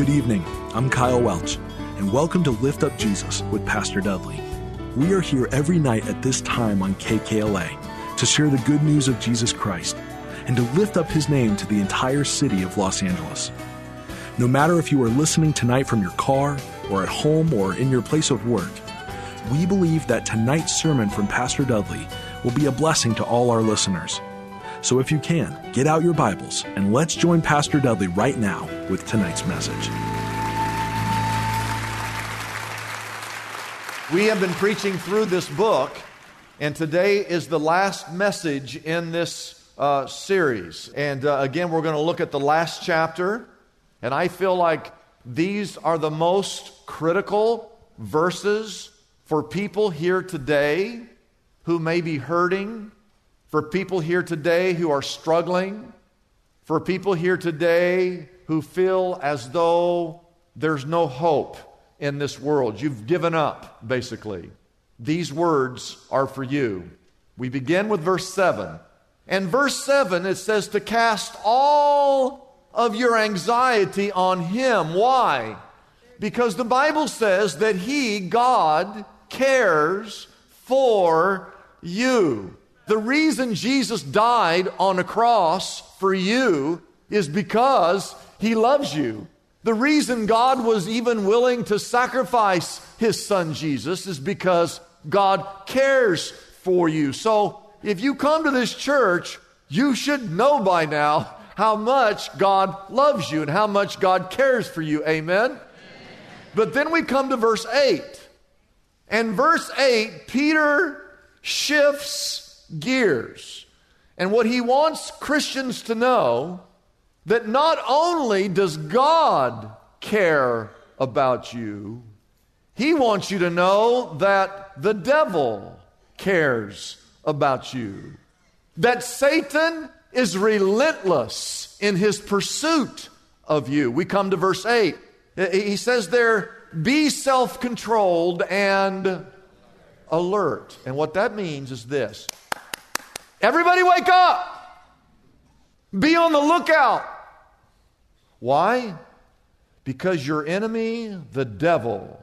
Good evening. I'm Kyle Welch, and welcome to Lift Up Jesus with Pastor Dudley. We are here every night at this time on KKLA to share the good news of Jesus Christ and to lift up his name to the entire city of Los Angeles. No matter if you are listening tonight from your car, or at home, or in your place of work, we believe that tonight's sermon from Pastor Dudley will be a blessing to all our listeners. So if you can, get out your Bibles and let's join Pastor Dudley right now with tonight's message. We have been preaching through this book, and today is the last message in this uh, series. And uh, again, we're going to look at the last chapter, and I feel like these are the most critical verses for people here today who may be hurting for people here today who are struggling, for people here today who feel as though there's no hope in this world. You've given up, basically. These words are for you. We begin with verse 7. And verse 7, it says to cast all of your anxiety on Him. Why? Because the Bible says that He, God, cares for you. The reason Jesus died on a cross for you is because he loves you. The reason God was even willing to sacrifice his son Jesus is because God cares for you. So if you come to this church, you should know by now how much God loves you and how much God cares for you. Amen? Amen. But then we come to verse 8. And verse 8, Peter shifts gears. And what he wants Christians to know that not only does God care about you, he wants you to know that the devil cares about you. That Satan is relentless in his pursuit of you. We come to verse 8. He says there, be self controlled and alert. And what that means is this Everybody wake up. Be on the lookout. Why? Because your enemy, the devil,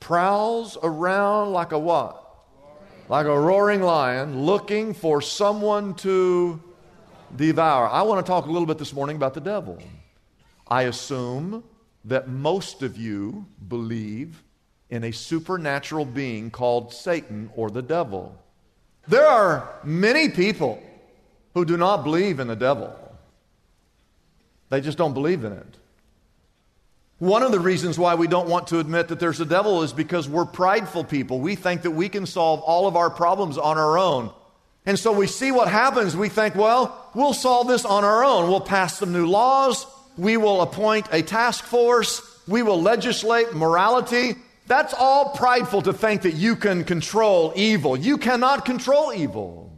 prowls around like a what? Like a roaring lion looking for someone to devour. I want to talk a little bit this morning about the devil. I assume that most of you believe in a supernatural being called Satan or the devil. There are many people who do not believe in the devil, they just don't believe in it. One of the reasons why we don't want to admit that there's a devil is because we're prideful people. We think that we can solve all of our problems on our own. And so we see what happens. We think, well, we'll solve this on our own. We'll pass some new laws. We will appoint a task force. We will legislate morality. That's all prideful to think that you can control evil. You cannot control evil.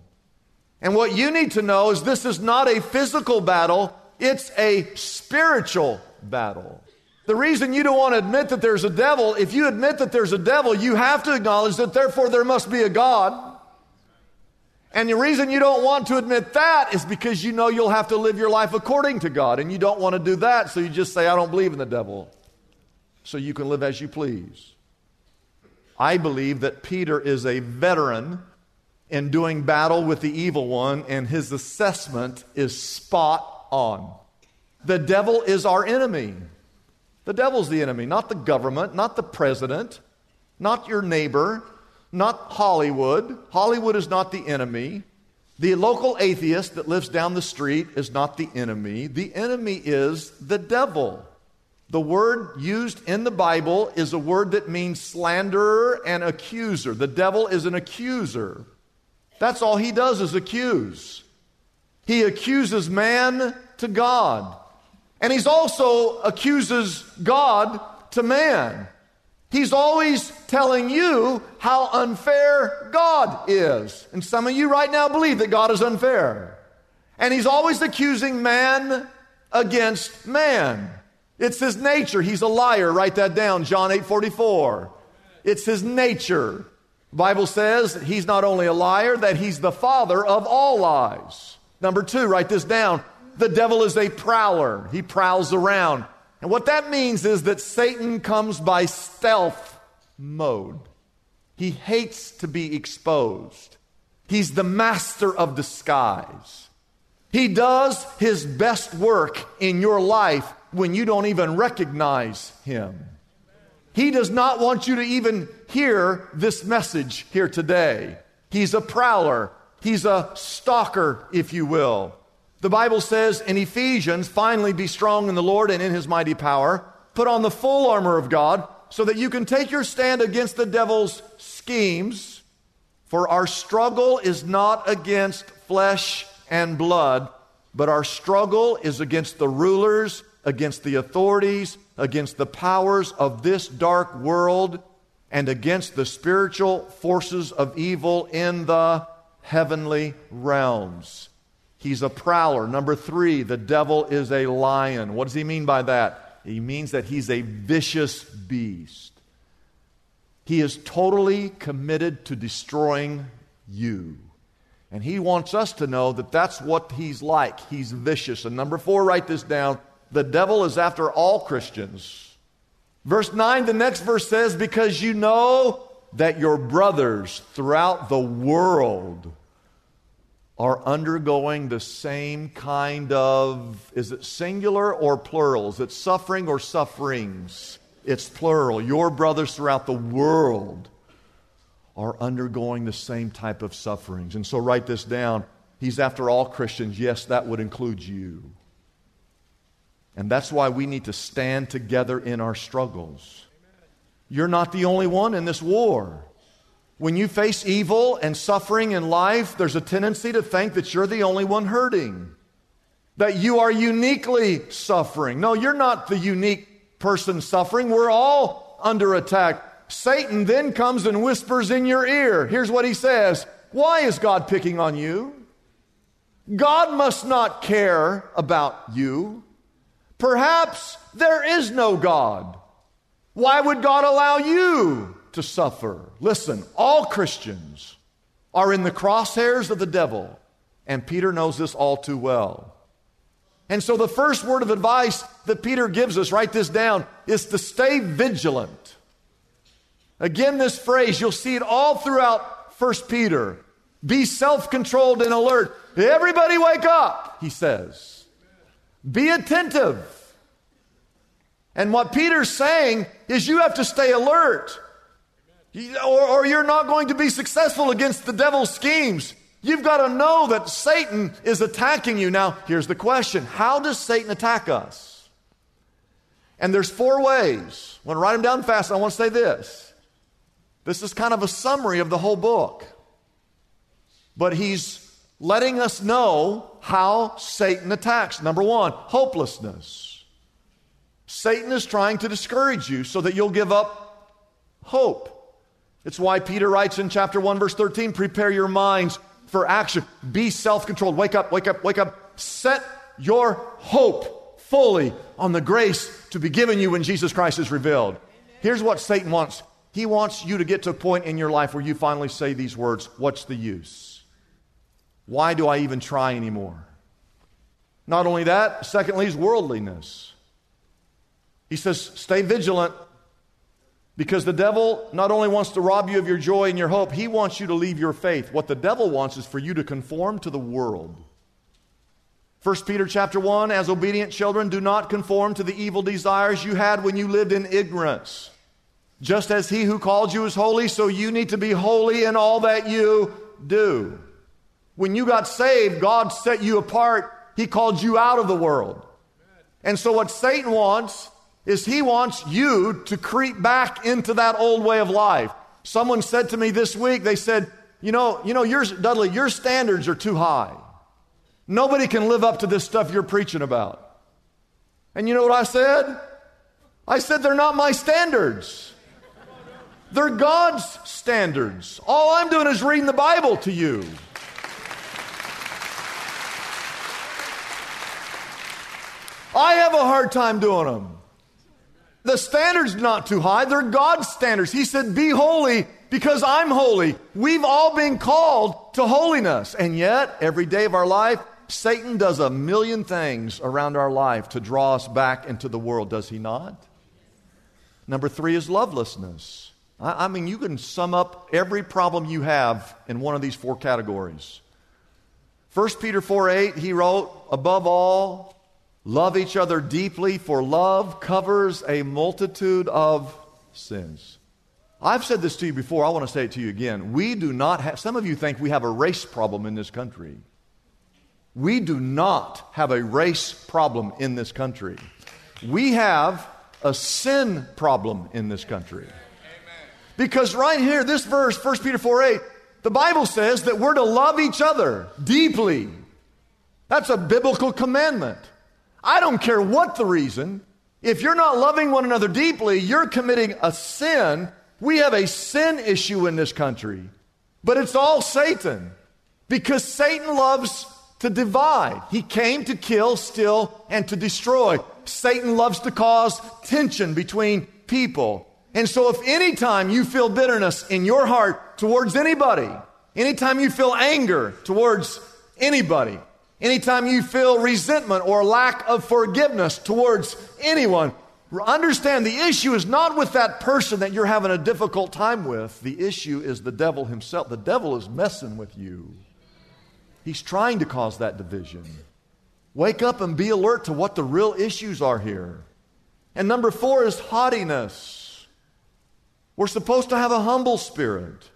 And what you need to know is this is not a physical battle, it's a spiritual battle. The reason you don't want to admit that there's a devil, if you admit that there's a devil, you have to acknowledge that therefore there must be a God. And the reason you don't want to admit that is because you know you'll have to live your life according to God, and you don't want to do that, so you just say, I don't believe in the devil. So you can live as you please. I believe that Peter is a veteran in doing battle with the evil one, and his assessment is spot on. The devil is our enemy. The devil's the enemy, not the government, not the president, not your neighbor, not Hollywood. Hollywood is not the enemy. The local atheist that lives down the street is not the enemy. The enemy is the devil. The word used in the Bible is a word that means slanderer and accuser. The devil is an accuser. That's all he does is accuse. He accuses man to God. And he's also accuses God to man. He's always telling you how unfair God is. And some of you right now believe that God is unfair. And he's always accusing man against man. It's his nature. He's a liar. Write that down. John 8 44. It's his nature. Bible says he's not only a liar, that he's the father of all lies. Number two, write this down. The devil is a prowler. He prowls around. And what that means is that Satan comes by stealth mode. He hates to be exposed. He's the master of disguise. He does his best work in your life when you don't even recognize him. He does not want you to even hear this message here today. He's a prowler, he's a stalker, if you will. The Bible says in Ephesians, finally be strong in the Lord and in his mighty power. Put on the full armor of God so that you can take your stand against the devil's schemes. For our struggle is not against flesh and blood, but our struggle is against the rulers against the authorities, against the powers of this dark world, and against the spiritual forces of evil in the heavenly realms. He's a prowler. Number three, the devil is a lion. What does he mean by that? He means that he's a vicious beast. He is totally committed to destroying you. And he wants us to know that that's what he's like. He's vicious. And number four, write this down the devil is after all Christians. Verse 9, the next verse says, Because you know that your brothers throughout the world are undergoing the same kind of, is it singular or plural? Is it suffering or sufferings? It's plural. Your brothers throughout the world are undergoing the same type of sufferings. And so write this down. He's after all Christians. Yes, that would include you. And that's why we need to stand together in our struggles. You're not the only one in this war. When you face evil and suffering in life, there's a tendency to think that you're the only one hurting, that you are uniquely suffering. No, you're not the unique person suffering. We're all under attack. Satan then comes and whispers in your ear. Here's what he says Why is God picking on you? God must not care about you. Perhaps there is no God. Why would God allow you to suffer? Listen, all Christians are in the crosshairs of the devil, and Peter knows this all too well. And so, the first word of advice that Peter gives us, write this down, is to stay vigilant. Again, this phrase, you'll see it all throughout 1 Peter. Be self controlled and alert. Everybody wake up, he says. Be attentive. And what Peter's saying is you have to stay alert, or, or you're not going to be successful against the devil's schemes. You've got to know that Satan is attacking you. Now, here's the question How does Satan attack us? And there's four ways. I want to write them down fast. I want to say this. This is kind of a summary of the whole book. But he's letting us know how Satan attacks. Number one, hopelessness. Satan is trying to discourage you so that you'll give up hope. It's why Peter writes in chapter 1, verse 13 prepare your minds for action. Be self controlled. Wake up, wake up, wake up. Set your hope fully on the grace to be given you when Jesus Christ is revealed. Here's what Satan wants he wants you to get to a point in your life where you finally say these words What's the use? Why do I even try anymore? Not only that, secondly, is worldliness. He says, stay vigilant because the devil not only wants to rob you of your joy and your hope, he wants you to leave your faith. What the devil wants is for you to conform to the world. 1 Peter chapter 1 As obedient children, do not conform to the evil desires you had when you lived in ignorance. Just as he who called you is holy, so you need to be holy in all that you do. When you got saved, God set you apart. He called you out of the world. And so, what Satan wants is He wants you to creep back into that old way of life. Someone said to me this week, they said, You know, you know, Dudley, your standards are too high. Nobody can live up to this stuff you're preaching about. And you know what I said? I said, They're not my standards. They're God's standards. All I'm doing is reading the Bible to you. I have a hard time doing them. The standard's not too high, they're God's standards. He said, Be holy because I'm holy. We've all been called to holiness. And yet, every day of our life, Satan does a million things around our life to draw us back into the world, does he not? Number three is lovelessness. I, I mean, you can sum up every problem you have in one of these four categories. 1 Peter 4 8, he wrote, Above all, love each other deeply, for love covers a multitude of sins. I've said this to you before, I want to say it to you again. We do not have, some of you think we have a race problem in this country. We do not have a race problem in this country. We have a sin problem in this country. Because right here, this verse, 1 Peter 4 8, the Bible says that we're to love each other deeply. That's a biblical commandment. I don't care what the reason. If you're not loving one another deeply, you're committing a sin. We have a sin issue in this country, but it's all Satan because Satan loves to divide. He came to kill, steal, and to destroy. Satan loves to cause tension between people. And so, if anytime you feel bitterness in your heart towards anybody, anytime you feel anger towards anybody, anytime you feel resentment or lack of forgiveness towards anyone, understand the issue is not with that person that you're having a difficult time with. The issue is the devil himself. The devil is messing with you. He's trying to cause that division. Wake up and be alert to what the real issues are here. And number four is haughtiness. We're supposed to have a humble spirit.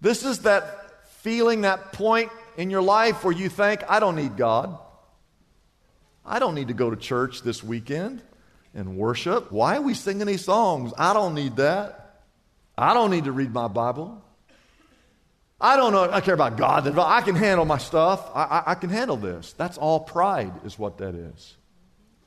This is that feeling, that point in your life where you think, I don't need God. I don't need to go to church this weekend and worship. Why are we singing these songs? I don't need that. I don't need to read my Bible. I don't know. I care about God. I can handle my stuff. I, I, I, can handle this. That's all pride, is what that is.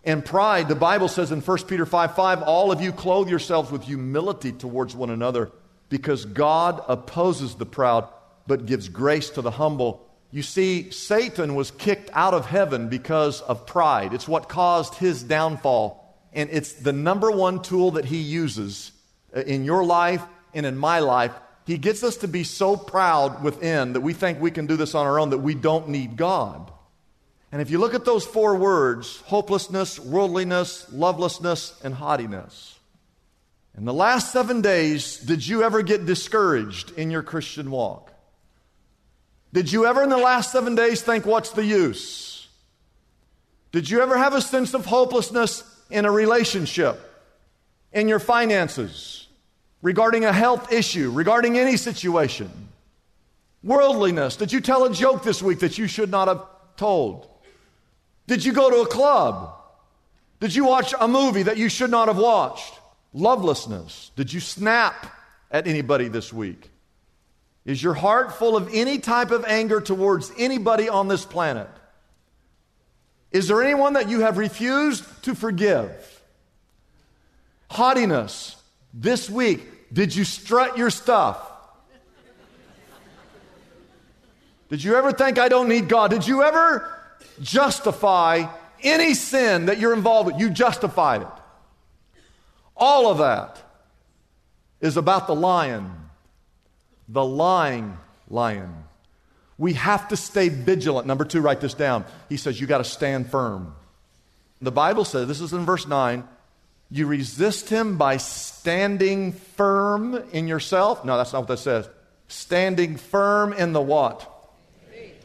And pride, the Bible says in 1 Peter 5 5, all of you clothe yourselves with humility towards one another because God opposes the proud but gives grace to the humble. You see, Satan was kicked out of heaven because of pride. It's what caused his downfall. And it's the number one tool that he uses uh, in your life and in my life he gets us to be so proud within that we think we can do this on our own that we don't need God. And if you look at those four words hopelessness, worldliness, lovelessness, and haughtiness in the last seven days, did you ever get discouraged in your Christian walk? Did you ever in the last seven days think, what's the use? Did you ever have a sense of hopelessness in a relationship, in your finances? regarding a health issue, regarding any situation. Worldliness. Did you tell a joke this week that you should not have told? Did you go to a club? Did you watch a movie that you should not have watched? Lovelessness. Did you snap at anybody this week? Is your heart full of any type of anger towards anybody on this planet? Is there anyone that you have refused to forgive? Haughtiness. This week, did you strut your stuff? Did you ever think I don't need God? Did you ever justify any sin that you're involved with? You justified it. All of that is about the lion, the lying lion. We have to stay vigilant. Number two, write this down. He says, You got to stand firm. The Bible says, this is in verse 9, you resist him by standing firm in yourself? No, that's not what that says. Standing firm in the what?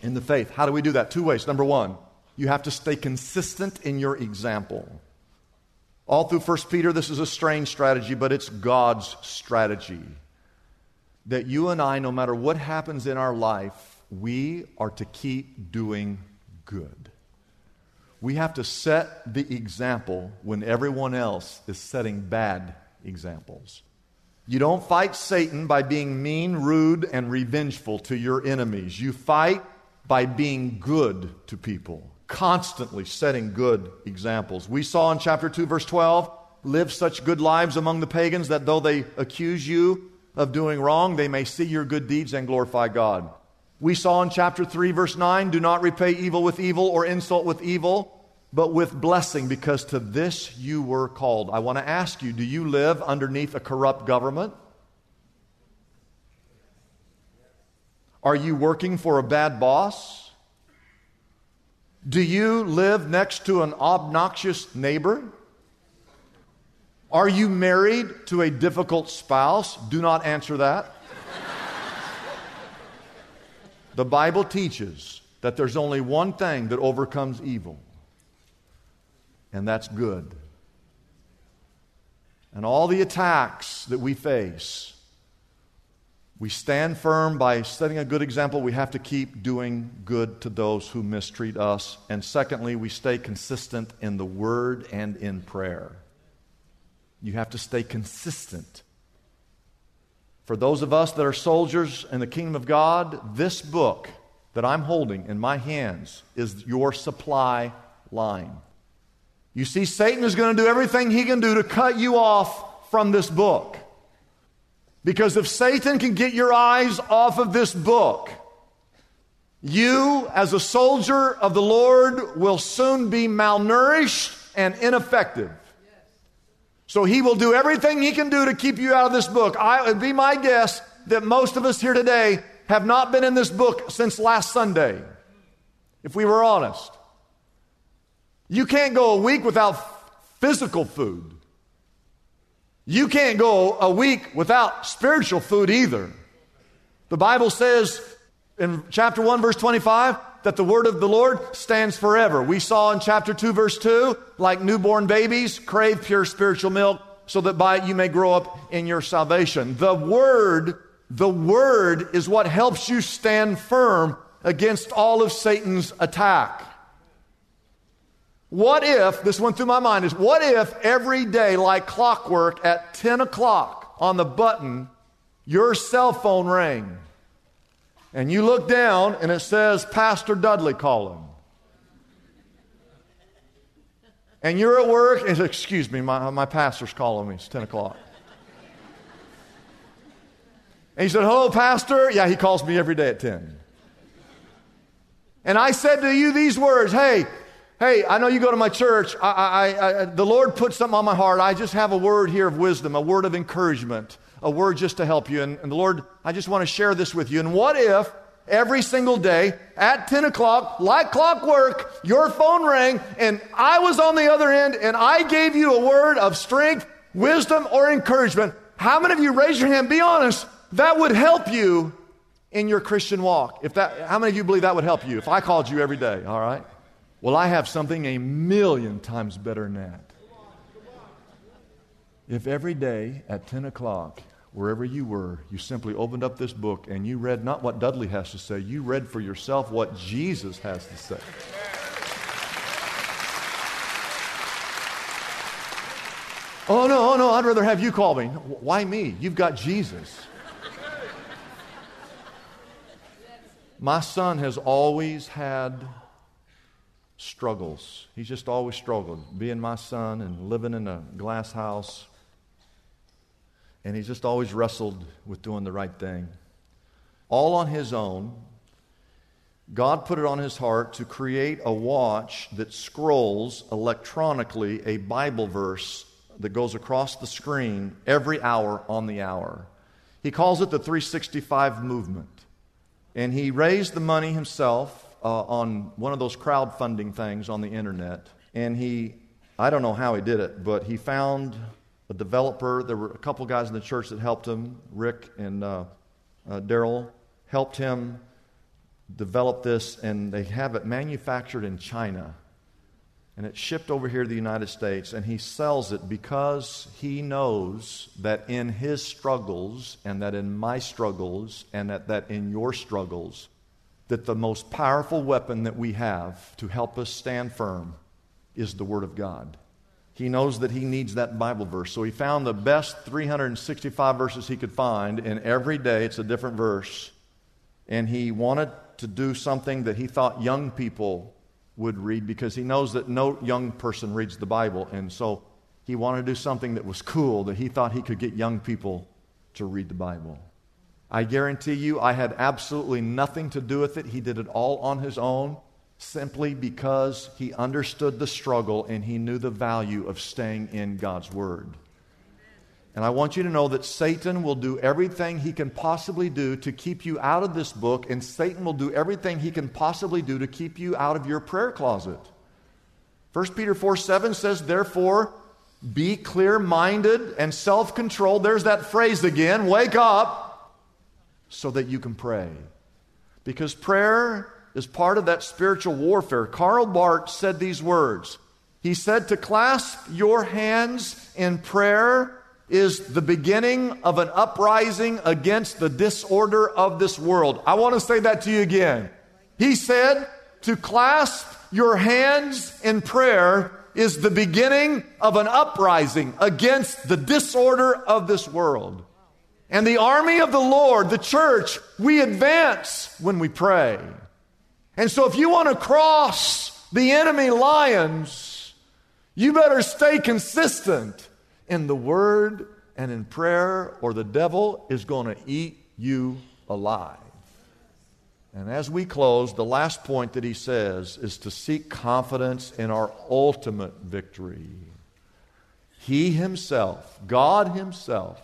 In the faith. How do we do that? Two ways. Number one, you have to stay consistent in your example. All through 1 Peter, this is a strange strategy, but it's God's strategy. That you and I, no matter what happens in our life, we are to keep doing good. We have to set the example when everyone else is setting bad examples. You don't fight Satan by being mean, rude, and revengeful to your enemies. You fight by being good to people, constantly setting good examples. We saw in chapter 2, verse 12 live such good lives among the pagans that though they accuse you of doing wrong, they may see your good deeds and glorify God. We saw in chapter 3, verse 9 do not repay evil with evil or insult with evil, but with blessing, because to this you were called. I want to ask you do you live underneath a corrupt government? Are you working for a bad boss? Do you live next to an obnoxious neighbor? Are you married to a difficult spouse? Do not answer that. the Bible teaches that there's only one thing that overcomes evil, and that's good. And all the attacks that we face, we stand firm by setting a good example. We have to keep doing good to those who mistreat us. And secondly, we stay consistent in the word and in prayer. You have to stay consistent. For those of us that are soldiers in the kingdom of God, this book that I'm holding in my hands is your supply line. You see, Satan is going to do everything he can do to cut you off from this book. Because if Satan can get your eyes off of this book, you, as a soldier of the Lord, will soon be malnourished and ineffective. So he will do everything he can do to keep you out of this book. I, it'd be my guess that most of us here today have not been in this book since last Sunday, if we were honest. You can't go a week without physical food. You can't go a week without spiritual food either. The Bible says in chapter 1, verse 25, that the word of the Lord stands forever. We saw in chapter 2, verse 2, like newborn babies, crave pure spiritual milk so that by it you may grow up in your salvation. The word, the word is what helps you stand firm against all of Satan's attack. What if, this went through my mind, is what if every day, like clockwork, at 10 o'clock on the button, your cell phone rang? And you look down and it says Pastor Dudley calling. And you're at work and excuse me, my, my pastor's calling me. It's 10 o'clock. And he said, Hello, Pastor. Yeah, he calls me every day at 10. And I said to you these words Hey, hey, I know you go to my church. I, I, I, the Lord put something on my heart. I just have a word here of wisdom, a word of encouragement a word just to help you. And, and the Lord, I just want to share this with you. And what if every single day at 10 o'clock, like clockwork, your phone rang and I was on the other end and I gave you a word of strength, wisdom, or encouragement? How many of you raise your hand? Be honest. That would help you in your Christian walk. If that, how many of you believe that would help you if I called you every day? All right. Well, I have something a million times better than that. If every day at 10 o'clock wherever you were, you simply opened up this book and you read not what Dudley has to say, you read for yourself what Jesus has to say. Oh, no, oh, no, I'd rather have you call me. Why me? You've got Jesus. My son has always had struggles. He's just always struggled, being my son and living in a glass house and he's just always wrestled with doing the right thing. All on his own, God put it on his heart to create a watch that scrolls electronically a Bible verse that goes across the screen every hour on the hour. He calls it the 365 movement. And he raised the money himself uh, on one of those crowdfunding things on the internet. And he, I don't know how he did it, but he found a developer. There were a couple guys in the church that helped him. Rick and uh, uh, Daryl helped him develop this, and they have it manufactured in China. And it's shipped over here to the United States, and he sells it because he knows that in his struggles, and that in my struggles, and that, that in your struggles, that the most powerful weapon that we have to help us stand firm is the Word of God. He knows that he needs that Bible verse. So he found the best 365 verses he could find, and every day it's a different verse. And he wanted to do something that he thought young people would read because he knows that no young person reads the Bible. And so he wanted to do something that was cool that he thought he could get young people to read the Bible. I guarantee you, I had absolutely nothing to do with it. He did it all on his own simply because he understood the struggle and he knew the value of staying in God's Word. And I want you to know that Satan will do everything he can possibly do to keep you out of this book, and Satan will do everything he can possibly do to keep you out of your prayer closet. 1 Peter 4 7 says, Therefore, be clear minded and self controlled. There's that phrase again wake up so that you can pray. Because prayer is part of that spiritual warfare. Karl Barth said these words. He said, To clasp your hands in prayer is the beginning of an uprising against the disorder of this world. I want to say that to you again. He said, To clasp your hands in prayer is the beginning of an uprising against the disorder of this world. And the army of the Lord, the church, we advance when we pray. And so if you want to cross the enemy lions, you better stay consistent in the word and in prayer, or the devil is going to eat you alive. And as we close, the last point that he says is to seek confidence in our ultimate victory. He himself, God himself,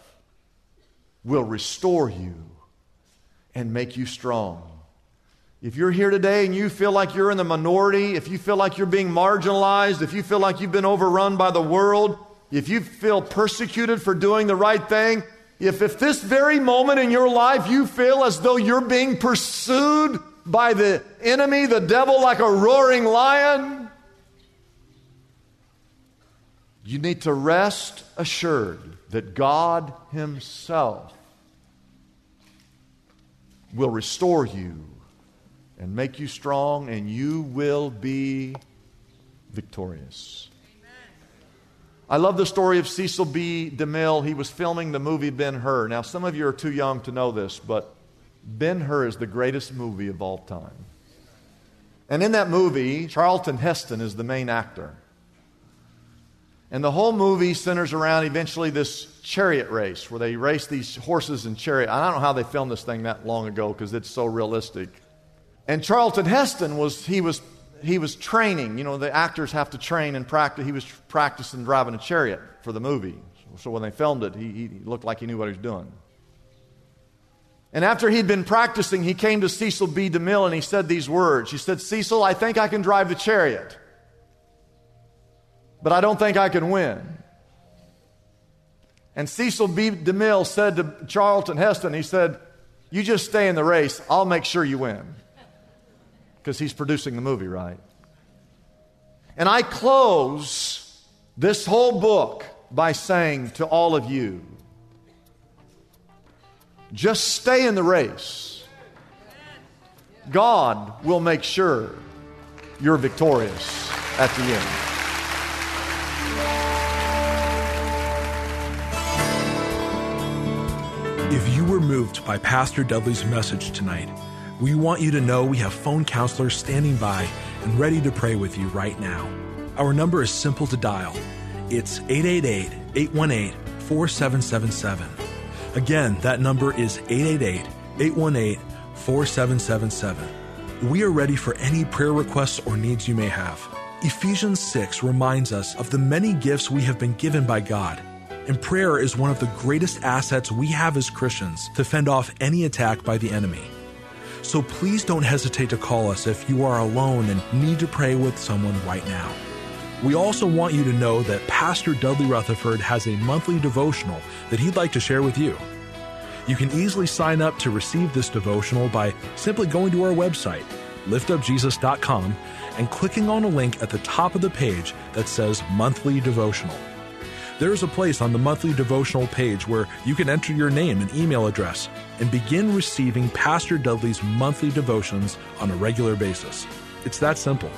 will restore you and make you strong. If you're here today and you feel like you're in the minority, if you feel like you're being marginalized, if you feel like you've been overrun by the world, if you feel persecuted for doing the right thing, if, if this very moment in your life you feel as though you're being pursued by the enemy, the devil, like a roaring lion, you need to rest assured that God Himself will restore you and make you strong, and you will be victorious. I love the story of Cecil B. DeMille. He was filming the movie Ben Hur. Now, some of you are too young to know this, but Ben Hur is the greatest movie of all time. And in that movie, Charlton Heston is the main actor. And the whole movie centers around eventually this chariot race where they race these horses and chariot. I don't know how they filmed this thing that long ago because it's so realistic. And Charlton Heston was he was he was training. You know, the actors have to train and practice. He was practicing driving a chariot for the movie. So when they filmed it, he, he looked like he knew what he was doing. And after he'd been practicing, he came to Cecil B. DeMille and he said these words. He said, Cecil, I think I can drive the chariot, but I don't think I can win. And Cecil B. DeMille said to Charlton Heston, he said, You just stay in the race, I'll make sure you win because he's producing the movie, right? And I close this whole book by saying to all of you just stay in the race. God will make sure you're victorious at the end. If you were moved by Pastor Dudley's message tonight, we want you to know we have phone counselors standing by and ready to pray with you right now. Our number is simple to dial. It's 888 818 4777. Again, that number is 888 818 4777. We are ready for any prayer requests or needs you may have. Ephesians 6 reminds us of the many gifts we have been given by God. And prayer is one of the greatest assets we have as Christians to fend off any attack by the enemy. So please don't hesitate to call us if you are alone and need to pray with someone right now. We also want you to know that Pastor Dudley Rutherford has a monthly devotional that he'd like to share with you. You can easily sign up to receive this devotional by simply going to our website, liftupjesus.com, and clicking on a link at the top of the page that says Monthly Devotional. There is a place on the monthly devotional page where you can enter your name and email address and begin receiving Pastor Dudley's monthly devotions on a regular basis. It's that simple.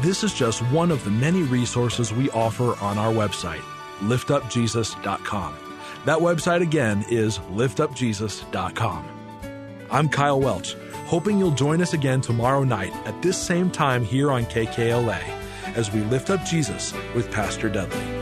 This is just one of the many resources we offer on our website, liftupjesus.com. That website again is liftupjesus.com. I'm Kyle Welch, hoping you'll join us again tomorrow night at this same time here on KKLA as we lift up Jesus with Pastor Dudley.